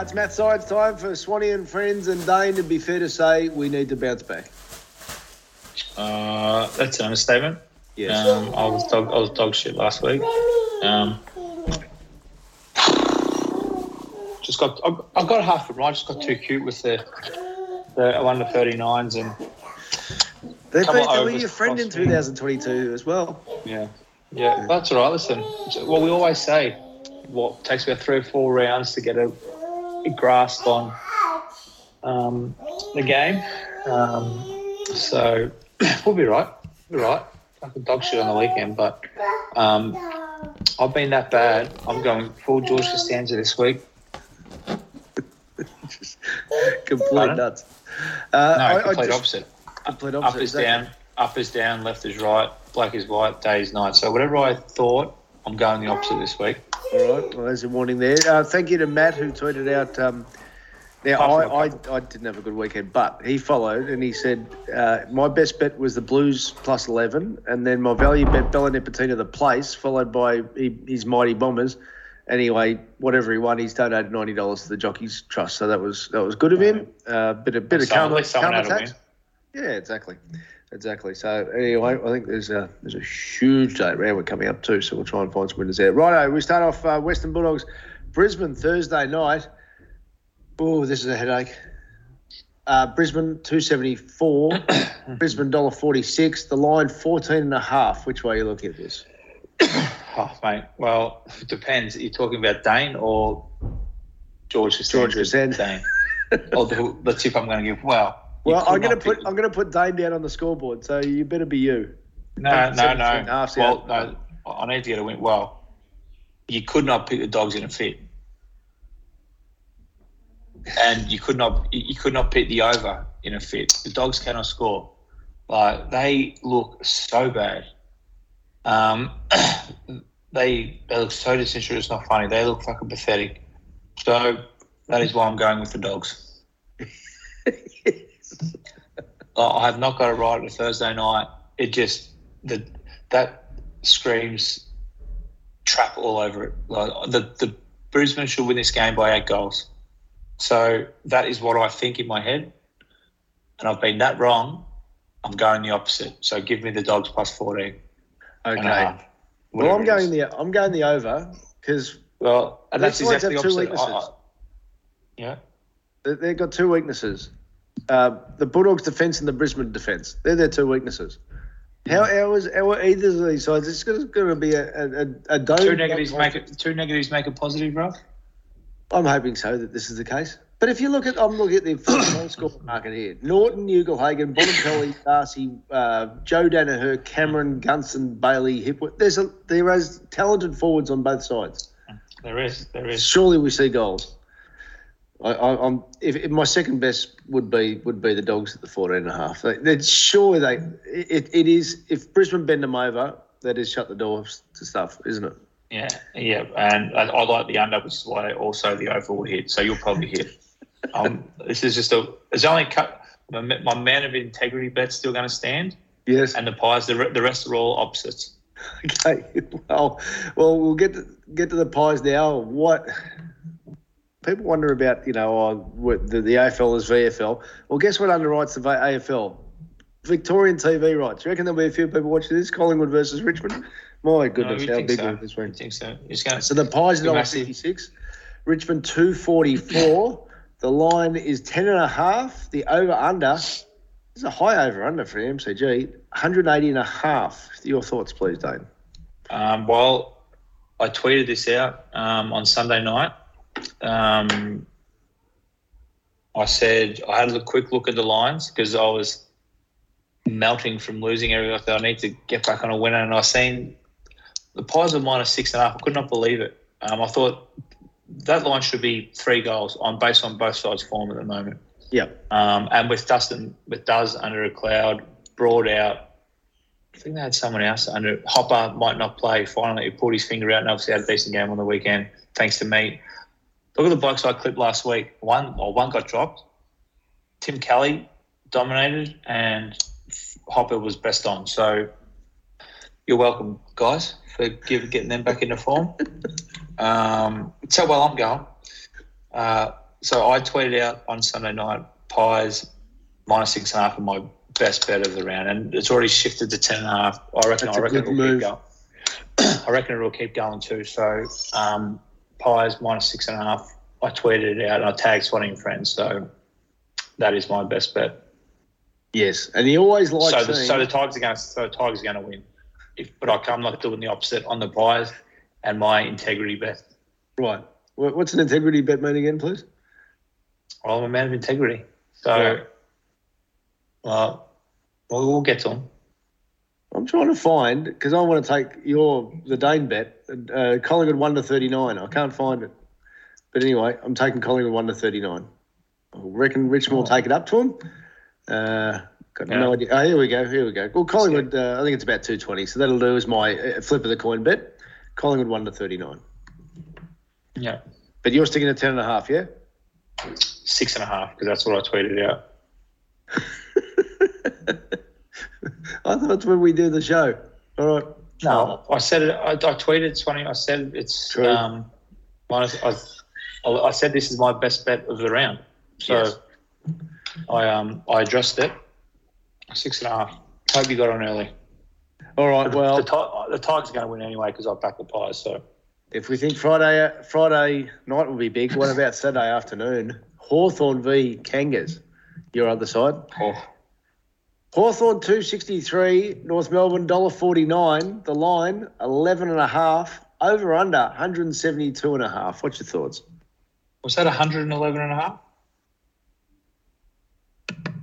Uh, it's Maths Science time for Swanny and friends and Dane. To be fair to say, we need to bounce back. Uh, that's an understatement. Yes. Um, I was dog. I was dog shit last week. Um, just got. I, I got half it right. Just got too cute with the the under thirty nines and They've been, they were your friend in 2022 as well. yeah, yeah. That's all right. Listen, what we always say. What takes about three or four rounds to get a grasp on um, the game. Um, so we'll be right. We'll be right. Fucking dog shit on the weekend, but um, I've been that bad. I'm going full George Costanza this week. Complete nuts. Uh, No, I- I complete just- opposite. Complete Up opposite. is exactly. down, up is down, left is right, black is white, day is night. So whatever I thought, I'm going the opposite this week. All right. Well, there's a warning there. Uh, thank you to Matt who tweeted out. Um, now, I, I, I, didn't have a good weekend, but he followed and he said, uh, My best bet was the Blues plus 11, and then my value bet, Bella Nipotina, the place, followed by he- his Mighty Bombers. Anyway, whatever he won, he's donated ninety dollars to the Jockeys Trust, so that was that was good of him. Uh, bit of bit of karma, karma tax. Yeah, exactly, exactly. So anyway, I think there's a there's a huge day round we're coming up too, so we'll try and find some winners there. Righto, we start off uh, Western Bulldogs, Brisbane Thursday night. Oh, this is a headache. Uh, Brisbane two seventy four, Brisbane dollar forty six. The line fourteen and a half. Which way are you looking at this? Oh, mate. Well, it depends. Are you talking about Dane or George George. Dane. or the, the tip I'm going to give. Well, Well, I'm gonna put pick- I'm gonna put Dane down on the scoreboard, so you better be you. No, no, no. and half's Well, out. no. I need to get a win. Well, you could not pick the dogs in a fit, and you could not you could not pick the over in a fit. The dogs cannot score. Like they look so bad. Um, they they look so disinterested. It's not funny. They look fucking pathetic. So that is why I'm going with the dogs. Oh, I have not got it right on a Thursday night. It just the that screams trap all over it. Like the the Brisbane should win this game by eight goals. So that is what I think in my head, and I've been that wrong. I'm going the opposite. So give me the dogs plus fourteen. Okay. Uh, half, Well, I'm going the I'm going the over because well, and that's exactly the have two opposite. Weaknesses. I- yeah. They've got two weaknesses. Uh, the Bulldogs' defence and the Brisbane defence. They're their two weaknesses. How, how is how are either of these sides? It's going to be a, a, a, a dome. Two negatives make it. Two negatives make a positive, bro. I'm hoping so that this is the case. But if you look at, I'm looking at the full score market here: Naughton, Ugle-Hagan, Bontempelli, Darcy, uh, Joe Daniher, Cameron, Gunston, Bailey, Hipwood. There's a there is talented forwards on both sides. There is. There is. Surely we see goals. I, I, I'm if, if my second best would be would be the dogs at the 14 and a half. They, they're sure they it, it is if Brisbane bend them over, that is shut the doors to stuff, isn't it? Yeah, yeah, and I, I like the under, which is why also the overall hit. So you'll probably hit. Um, this is just a. It's only cut. My, my man of integrity bet's still going to stand, Yes. and the pies. The, re- the rest are all opposites. Okay. Well, well, we'll get to, get to the pies now. What people wonder about, you know, oh, what the, the AFL is VFL. Well, guess what underwrites the AFL? Victorian TV rights. You reckon there'll be a few people watching this? Collingwood versus Richmond? My goodness, no, how big so. is this one? I think so. So the Pies are massive. 56, Richmond 244. the line is 10 and a half. The over under is a high over under for the MCG, 180 and a half. Your thoughts, please, Dane. Um, well, I tweeted this out um, on Sunday night. Um, I said I had a quick look at the lines because I was melting from losing everything. I thought I need to get back on a winner, and I seen the Pies were minus six and a half. I could not believe it. Um, I thought that line should be three goals on based on both sides' form at the moment. Yeah. Um, and with Dustin, with Duz under a cloud, brought out. I think they had someone else under Hopper might not play. Finally, he pulled his finger out and obviously had a decent game on the weekend, thanks to me. Look at the I clipped last week. One or one got dropped. Tim Kelly dominated, and Hopper was best on. So you're welcome, guys, for give, getting them back into form. Um, so well, I'm going. Uh, so I tweeted out on Sunday night, Pies minus six and a half are my best bet of the round, and it's already shifted to ten and a half. I reckon. That's I reckon it'll move. keep going. I reckon it'll keep going too. So um, Pies minus six and a half. I tweeted it out and I tagged and friends. So that is my best bet. Yes. And he always likes so, the, seeing- so the Tigers are going. to So the Tigers are going to win. If, but I, I'm not doing the opposite on the Pies and my integrity bet. Right. What's an integrity bet mean again, please? Well, I'm a man of integrity. So, Right. well, uh, we'll, we'll get to them. I'm trying to find because I want to take your the Dane bet. Uh, Collingwood one to thirty nine. I can't find it, but anyway, I'm taking Collingwood one to thirty nine. I reckon Richmond will take it up to him. Uh, got no idea. Oh, here we go. Here we go. Well, Collingwood. Uh, I think it's about two twenty. So that'll do as my uh, flip of the coin bet. Collingwood one to thirty nine. Yeah. But you're sticking at ten and a half, yeah? Six and a half, because that's what I tweeted out. I thought it's when we do the show. All right. No, I said it. I, I tweeted. It's funny. I said it's. True. Um, minus, I, I, I said this is my best bet of the round. So Yes. I um I addressed it. Six and a half. Hope you got on early. All right. Well, the, Ti- the Tigers are going to win anyway because I backed the Pies. So If we think Friday Friday night will be big, what about Saturday afternoon? Hawthorn v Kangas, your other side. oh, Hawthorn 263, North Melbourne $1.49. The line 11 and a. Over under 172 and a half. What's your thoughts? was that 111 and a half?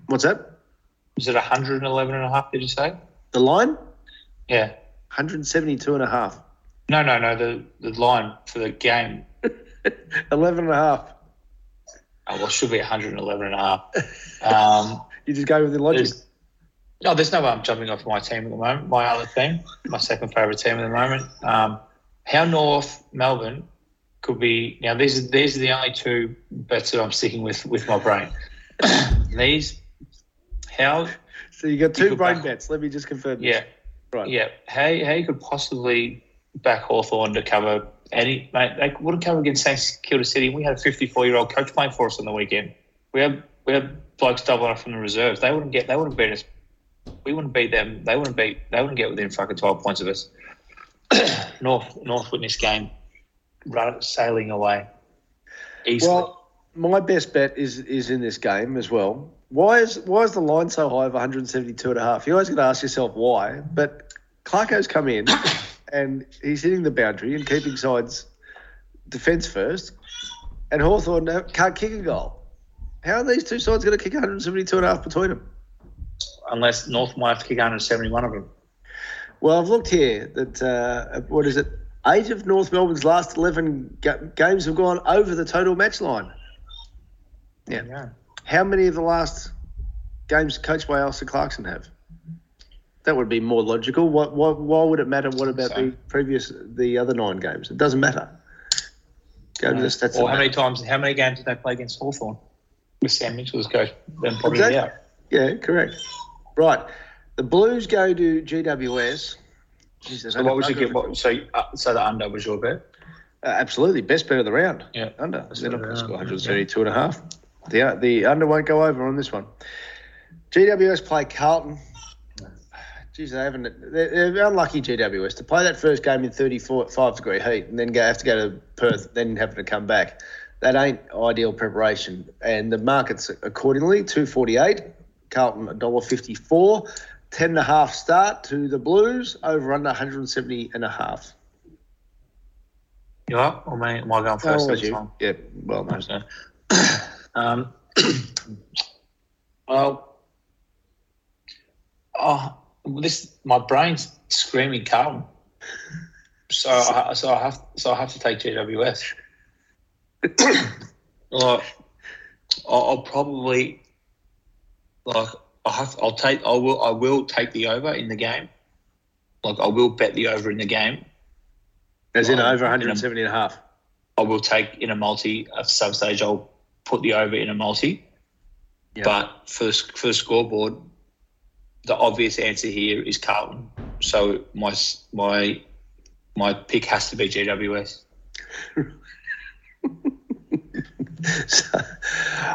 What's that? Was it 111 and a half? Did you say? The line Yeah. 172 and a half. No, no, no. The the line for the game 11 and a half. oh, well, it should be 111 and a half. Um, You just go with the logic. No, there's no way I'm jumping off my team at the moment. My other team, my second favourite team at the moment. Um, how North Melbourne could be now? These are these are the only two bets that I'm sticking with with my brain. these, how So you got two could brain back- bets. Let me just confirm this. Yeah. Right. Yeah. How, how you could possibly back Hawthorn to cover any, mate, they wouldn't cover against St Kilda City. We had a 54 year old coach playing for us on the weekend. We have, we have blokes doubling up from the reserves. They wouldn't get, they wouldn't beat us. We wouldn't beat them. They wouldn't beat, they wouldn't get within fucking 12 points of us. North, North witness game, run, sailing away. Easily. Well, my best bet is is in this game as well. Why is why is the line so high of 172 and a half? You always got to ask yourself why. But Clarko's come in and he's hitting the boundary and keeping sides defence first, and Hawthorn can't kick a goal. How are these two sides going to kick 172 and a half between them? Unless North might have to kick 171 of them. Well, I've looked here that uh, what is it? Eight of North Melbourne's last 11 ga- games have gone over the total match line. Yeah. Yeah. How many of the last games coached by Alastair Clarkson have? That would be more logical. What, why, why would it matter? What about So- the previous, the other nine games? It doesn't matter. Go to the stats. Or how many times, how many games did they play against Hawthorn with Sam Mitchell as coach? Then probably Exactly. out. Yeah, correct. Right. The Blues go to GWS. So what was you get? What, so uh, so the under was your bet. Uh, absolutely, best bet of the round. Yeah. under. Best bet of the round, 132 and a half. The the under won't go over on this one. GWS play Carlton. Geez, they haven't. They're, they're unlucky GWS to play that first game in 35 degree heat and then go have to go to Perth, then having to come back. That ain't ideal preparation. And the market's accordingly 248. Carlton $1.54. 10 and a half start to the Blues over under 170 and a half. You up? Or am I, am I going Oh, first? this you? time? Yeah, well, no. So, um, well, oh, this my brain's screaming Carlton. So, I, so I have, so I have to take GWS. like, I'll, I'll probably, like, I have, I'll take, I will, I will take the over in the game. Like, I will bet the over in the game. As in Well, over in a- and a half. I will take in a multi at some stage. I'll put the over in a multi. Yeah. But for the, for the scoreboard, the obvious answer here is Carlton. So my my my pick has to be GWS. So,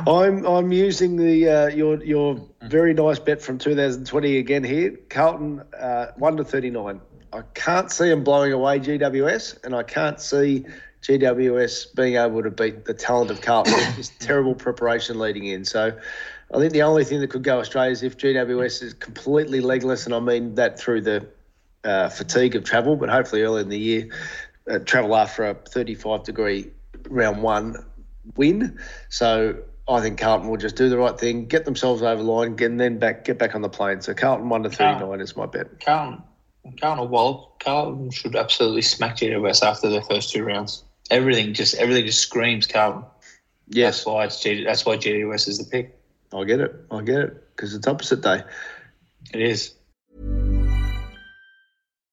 I'm I'm using the uh, your your very nice bet from 2020 again here. Carlton uh, one to 39. I can't see them blowing away GWS, and I can't see GWS being able to beat the talent of Carlton. It's terrible preparation leading in. So. I think the only thing that could go astray is if GWS is completely legless, and I mean that through the uh, fatigue of travel, but hopefully early in the year, uh, travel after a 35 degree round one win. So I think Carlton will just do the right thing, get themselves over the line, and then back get back on the plane. So Carlton one to 39 is my bet. Carlton, Carlton, well, Carlton should absolutely smack GWS after their first two rounds. Everything just everything just screams Carlton. Yes, That's why it's G, that's why GWS is the pick. I get it. I get it because it's opposite day. It is.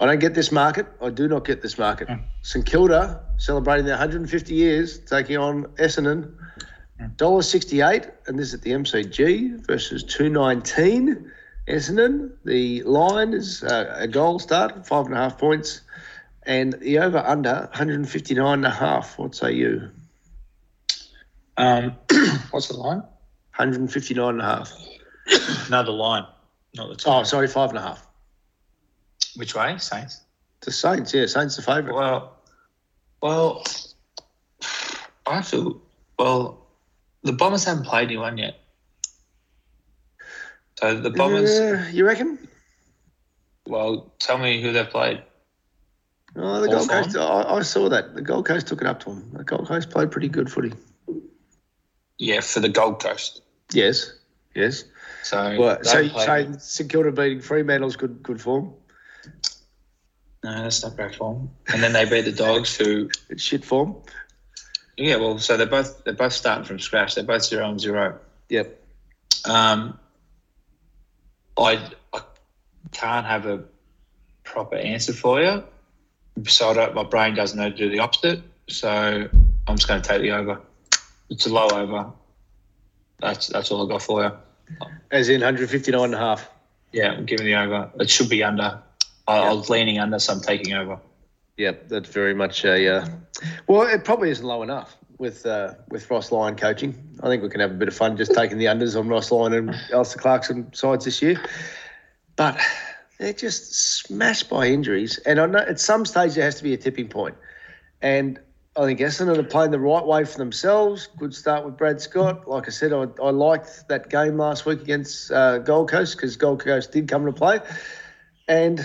I don't get this market. I do not get this market. St Kilda celebrating their 150 years, taking on Essendon. Dollar sixty-eight, and this is at the MCG versus two nineteen. Essendon. The line is uh, a goal start, five and a half points, and the over under 159 and a half. What say you? Um, what's the line? 159 and a half. No, the line, not the Oh, sorry, five and a half. Which way, Saints? The Saints, yeah, Saints the favourite. Well, well, I feel well. The Bombers haven't played anyone yet, so the Bombers. Uh, you reckon? Well, tell me who they've played. Oh, the Gold Coast. I, I saw that. The Gold Coast took it up to them. The Gold Coast played pretty good footy. Yeah, for the Gold Coast. Yes, yes. So, Well, so, so St Kilda beating Fremantle's good, good form. No, that's not correct form. And then they beat the Dogs, who It's shit form. yeah, well, so they're both they're both starting from scratch. They're both zero and zero. Yep. Um, I, I can't have a proper answer for you. So I don't, my brain doesn't know to do the opposite. So I'm just going to take the over. It's a low over. That's that's all I got for you. As in 159 and a half. Yeah, I'm giving the over. It should be under. I, I was leaning under, so I'm taking over. Yeah, that's very much a. Uh, well, it probably isn't low enough with uh, with Ross Lyon coaching. I think we can have a bit of fun just taking the unders on Ross Lyon and Alastair Clarkson sides this year. But they're just smashed by injuries, and I know at some stage there has to be a tipping point. And I think Essendon are playing the right way for themselves. Good start with Brad Scott. Like I said, I, I liked that game last week against uh, Gold Coast because Gold Coast did come to play. And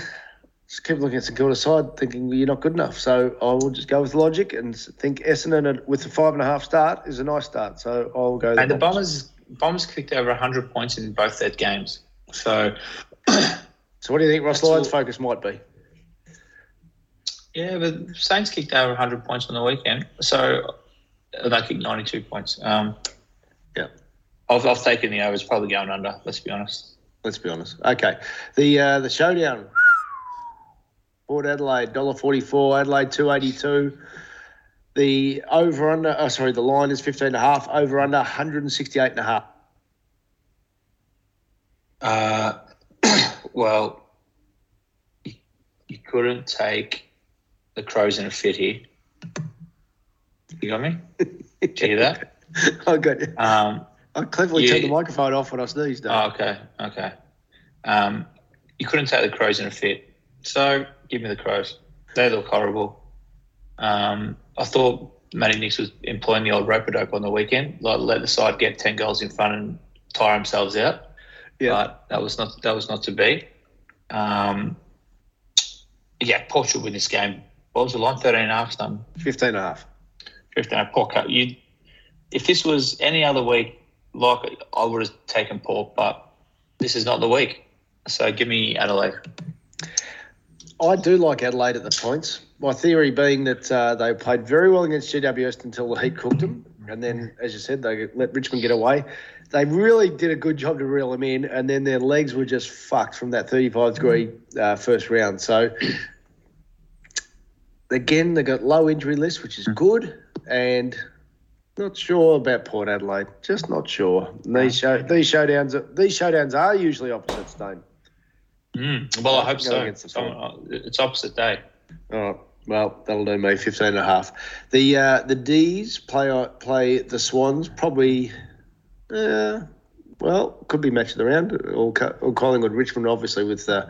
just keep looking at St Kilda side, thinking you're not good enough. So I will just go with logic and think Essendon with a five and a half start is a nice start. So I'll go. And the Bombers, Bombers kicked over 100 points in both their games. So, so what do you think Ross Lyon's focus might be? Yeah, but Saints kicked over 100 points on the weekend, so they kicked 92 points. Um, yeah, I've, I've taken the overs, probably going under. Let's be honest. Let's be honest. Okay, the uh, the showdown. Port Adelaide dollar forty four, Adelaide two eighty two. The over under, oh, sorry, the line is 15 and a half, over under 168 and a half. Uh, well, you, you couldn't take the crows in a fit here. You got me? Did you hear that? I got you. Um, I cleverly you, turned the microphone off when I sneezed. Oh, okay, okay. Um, you couldn't take the crows in a fit. So give me the crows. They look horrible. Um, I thought Matty Nicks was employing the old rope dope on the weekend, like let the side get ten goals in front and tire themselves out. Yeah. But that was not that was not to be. Um, yeah, Port should win this game what was the line? 13 and a half, something? 15 and a half. 15 and a half. Port You, if this was any other week, like I would have taken Port, but this is not the week. So give me Adelaide. I do like Adelaide at the points. My theory being that uh, they played very well against GWS until the heat cooked them. And then, as you said, they let Richmond get away. They really did a good job to reel them in, and then their legs were just fucked from that 35 degree uh, first round. So again, they got low injury list, which is good, and not sure about Port Adelaide. Just not sure. These show these showdowns these showdowns are usually opposite Stone. Mm, well, I hope so. Uh, it's opposite day. Right. Well, that'll do me 15 and a half. The uh, the D's play uh, play the Swans probably. Uh, well, could be match of the round, or, or Collingwood, Richmond, obviously with uh,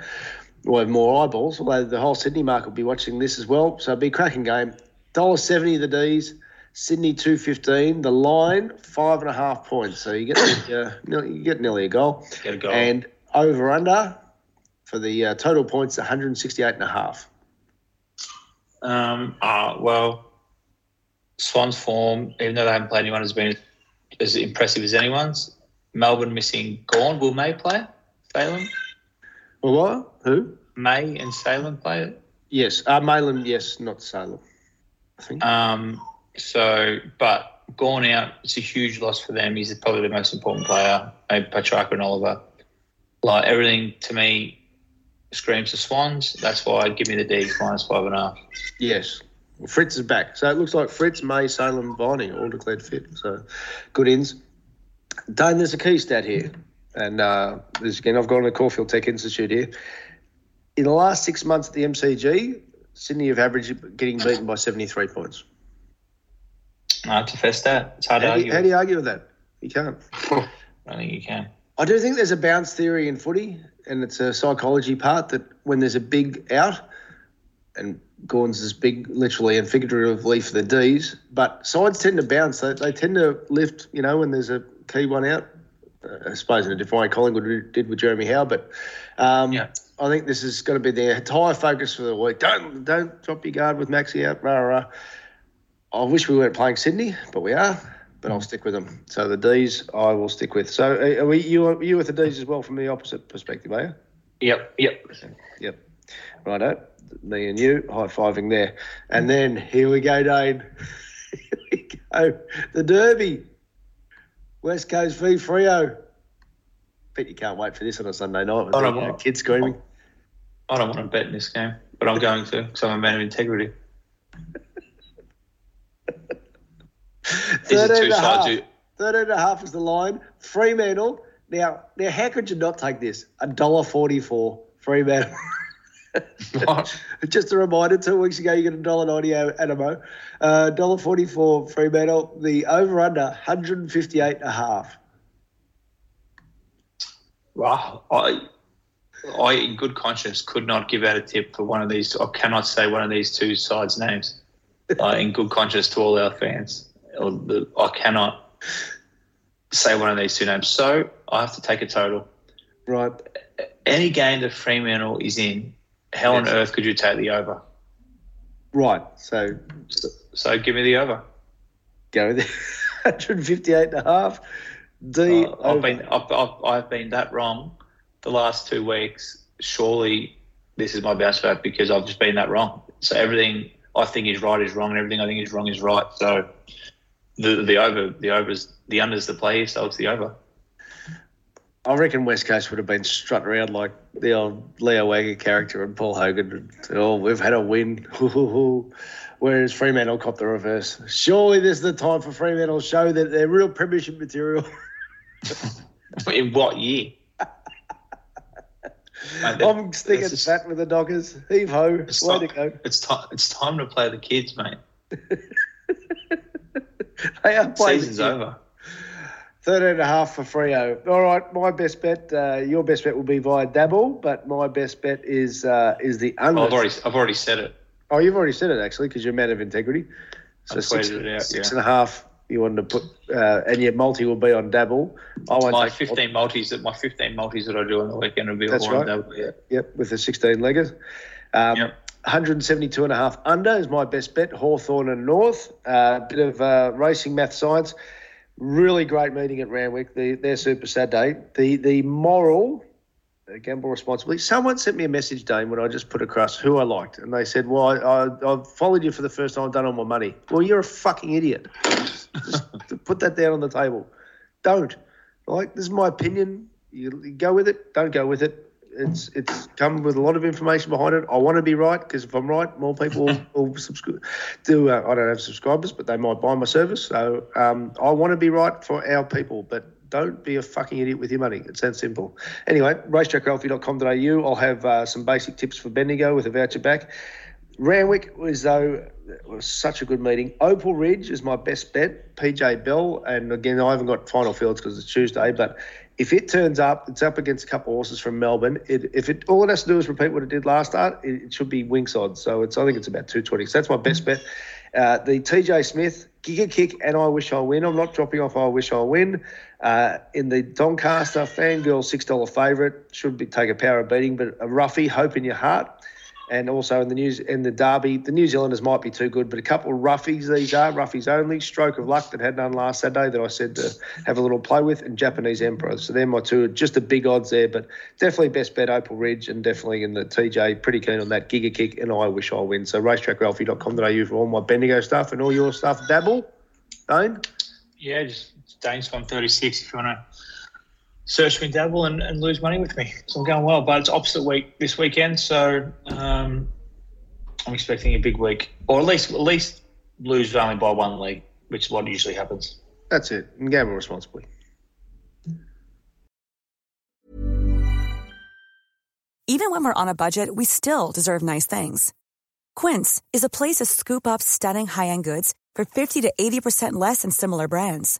we'll more eyeballs, although the whole Sydney market will be watching this as well. So it'll be a cracking game. $1.70 the D's, Sydney 215. The line, five and a half points. So you get uh, you get nearly a goal. Get a goal. And over under for the uh, total points, 168 and a half. Um, uh, well, Swans form, even though they haven't played anyone, has been as impressive as anyone's. Melbourne missing Gawn. Will May play? Phelan? What? Who? May and Salem play it. Yes, uh, Maylan. Yes, not Salem. I think. Um. So, but Gawn out. It's a huge loss for them. He's probably the most important player. Maybe Petrarca and Oliver. Like everything to me screams the Swans. That's why I'd give me the D minus five and a half. Yes. Well, Fritz is back. So it looks like Fritz, May, Salem, Viney all declared fit. So good ins. Dane, there's a key stat here and uh, this again, I've gone to the Caulfield Tech Institute here. In the last six months at the MCG, Sydney have averaged getting beaten by 73 points. No, it's a fair stat. It's hard how to argue. how do you argue with that? You can't. I think you can. I do think there's a bounce theory in footy, and it's a psychology part that when there's a big out, and Gawn's is big, literally and figuratively for the D's, but sides tend to bounce. They, they tend to lift, you know, when there's a key one out. I suppose in a different way Collingwood did with Jeremy Howe. But um, yeah. I think this is going to be their entire focus for the week. Don't don't drop your guard with Maxi out. Rah, rah. I wish we weren't playing Sydney, but we are. But I'll stick with them. So the D's, I will stick with. So are we you are you with the D's as well from the opposite perspective, are you? Yep, yep, yep. Righto, me and you high fiving there, and then here we go, Dane. here we go, the Derby. West Coast v Freo. Bet you can't wait for this on a Sunday night with the uh, kids screaming. I don't want to bet in this game, but I'm going to because I'm a man of integrity. 13 and, a half, 13 and a half is the line. Fremantle. Now, now, how could you not take this? A dollar forty-four. Fremantle. Just a reminder, two weeks ago you got a dollar ninety Animo, uh, dollar forty four Fremantle. The over under 158 and a half. Wow, I, I in good conscience could not give out a tip for one of these. I cannot say one of these two sides' names. uh, in good conscience to all our fans. I cannot say one of these two names. So I have to take a total. Right. Any game that Fremantle is in, how on earth could you take the over? Right. So, so, so give me the over. Go with 158 and a half. D. Uh, I've been I've, I've, I've been that wrong the last two weeks. Surely this is my bounce back because I've just been that wrong. So everything I think is right is wrong, and everything I think is wrong is right. So the the over the overs the unders the play, so it's the over. I reckon West Coast would have been strutting around like the old Leo Wanker character and Paul Hogan. Oh, we've had a win. Whereas Fremantle cop the reverse. Surely this is the time for Fremantle to show that they're real premiership material. In what year? Mate, I'm sticking just, fat with the Dockers. Heave ho. It's Way time, to go. It's time. It's time to play the kids, mate. they are playing. Season's over. 13 and a half for Freo. All right, my best bet. Uh, your best bet will be via Dabble, but my best bet is uh, is the under. I've already I've already said it. Oh, you've already said it actually because you're a man of integrity. So six, it out, six yeah. and a half you wanted to put, uh, and your multi will be on Dabble. I won't my fifteen multis that my fifteen multis that I do on the weekend will be That's right. Dabble. Yeah. Yep, with the sixteen leggers. Um, yep. 172 and a half under is my best bet. Hawthorn and North. A uh, bit of uh, racing math science. Really great meeting at Randwick. The, their Super Saturday. The the moral gamble responsibly. Someone sent me a message, Dane, when I just put across who I liked, and they said, "Well, I, have followed you for the first time. I've done all my money." Well, you're a fucking idiot. just put that down on the table. Don't. Like this is my opinion. You, you go with it. Don't go with it. It's it's come with a lot of information behind it. I want to be right because if I'm right, more people will, will subscribe. Do uh, I don't have subscribers, but they might buy my service. So um, I want to be right for our people, but don't be a fucking idiot with your money. It's that simple. Anyway, racetrackralphie.com.au. I'll have uh, some basic tips for Bendigo with a voucher back. Randwick was though was such a good meeting. Opal Ridge is my best bet. PJ Bell, and again I haven't got final fields because it's Tuesday, but if it turns up, it's up against a couple of horses from Melbourne. It, if it all it has to do is repeat what it did last start, it, it should be Winx odds. So it's I think it's about two twenty. So that's my best bet. Uh, the TJ Smith, Giga Kick, and I Wish I Win. I'm not dropping off I Wish I Win. Uh, in the Doncaster Fangirl $6 favourite, should be, take a power of beating, but a roughie, Hope in Your Heart and also in the news in the derby, the New Zealanders might be too good, but a couple of roughies these are roughies only. Stroke of luck that had none last Saturday that I said to have a little play with, and Japanese Emperor. So they're my two, just a big odds there, but definitely best bet Opal Ridge and definitely in the TJ. Pretty keen on that Giga Kick, and I wish I win. So racetrackralphie.com.au for all my Bendigo stuff and all your stuff. Dabble, Dane. Yeah, just Dane's thirty six if you want to search me dabble and, and lose money with me. So I'm going well, but it's opposite week this weekend, so um, I'm expecting a big week, or at least at least lose only by one league, which is what usually happens. That's it, and gamble responsibly. Even when we're on a budget, we still deserve nice things. Quince is a place to scoop up stunning high end goods for fifty to eighty percent less than similar brands.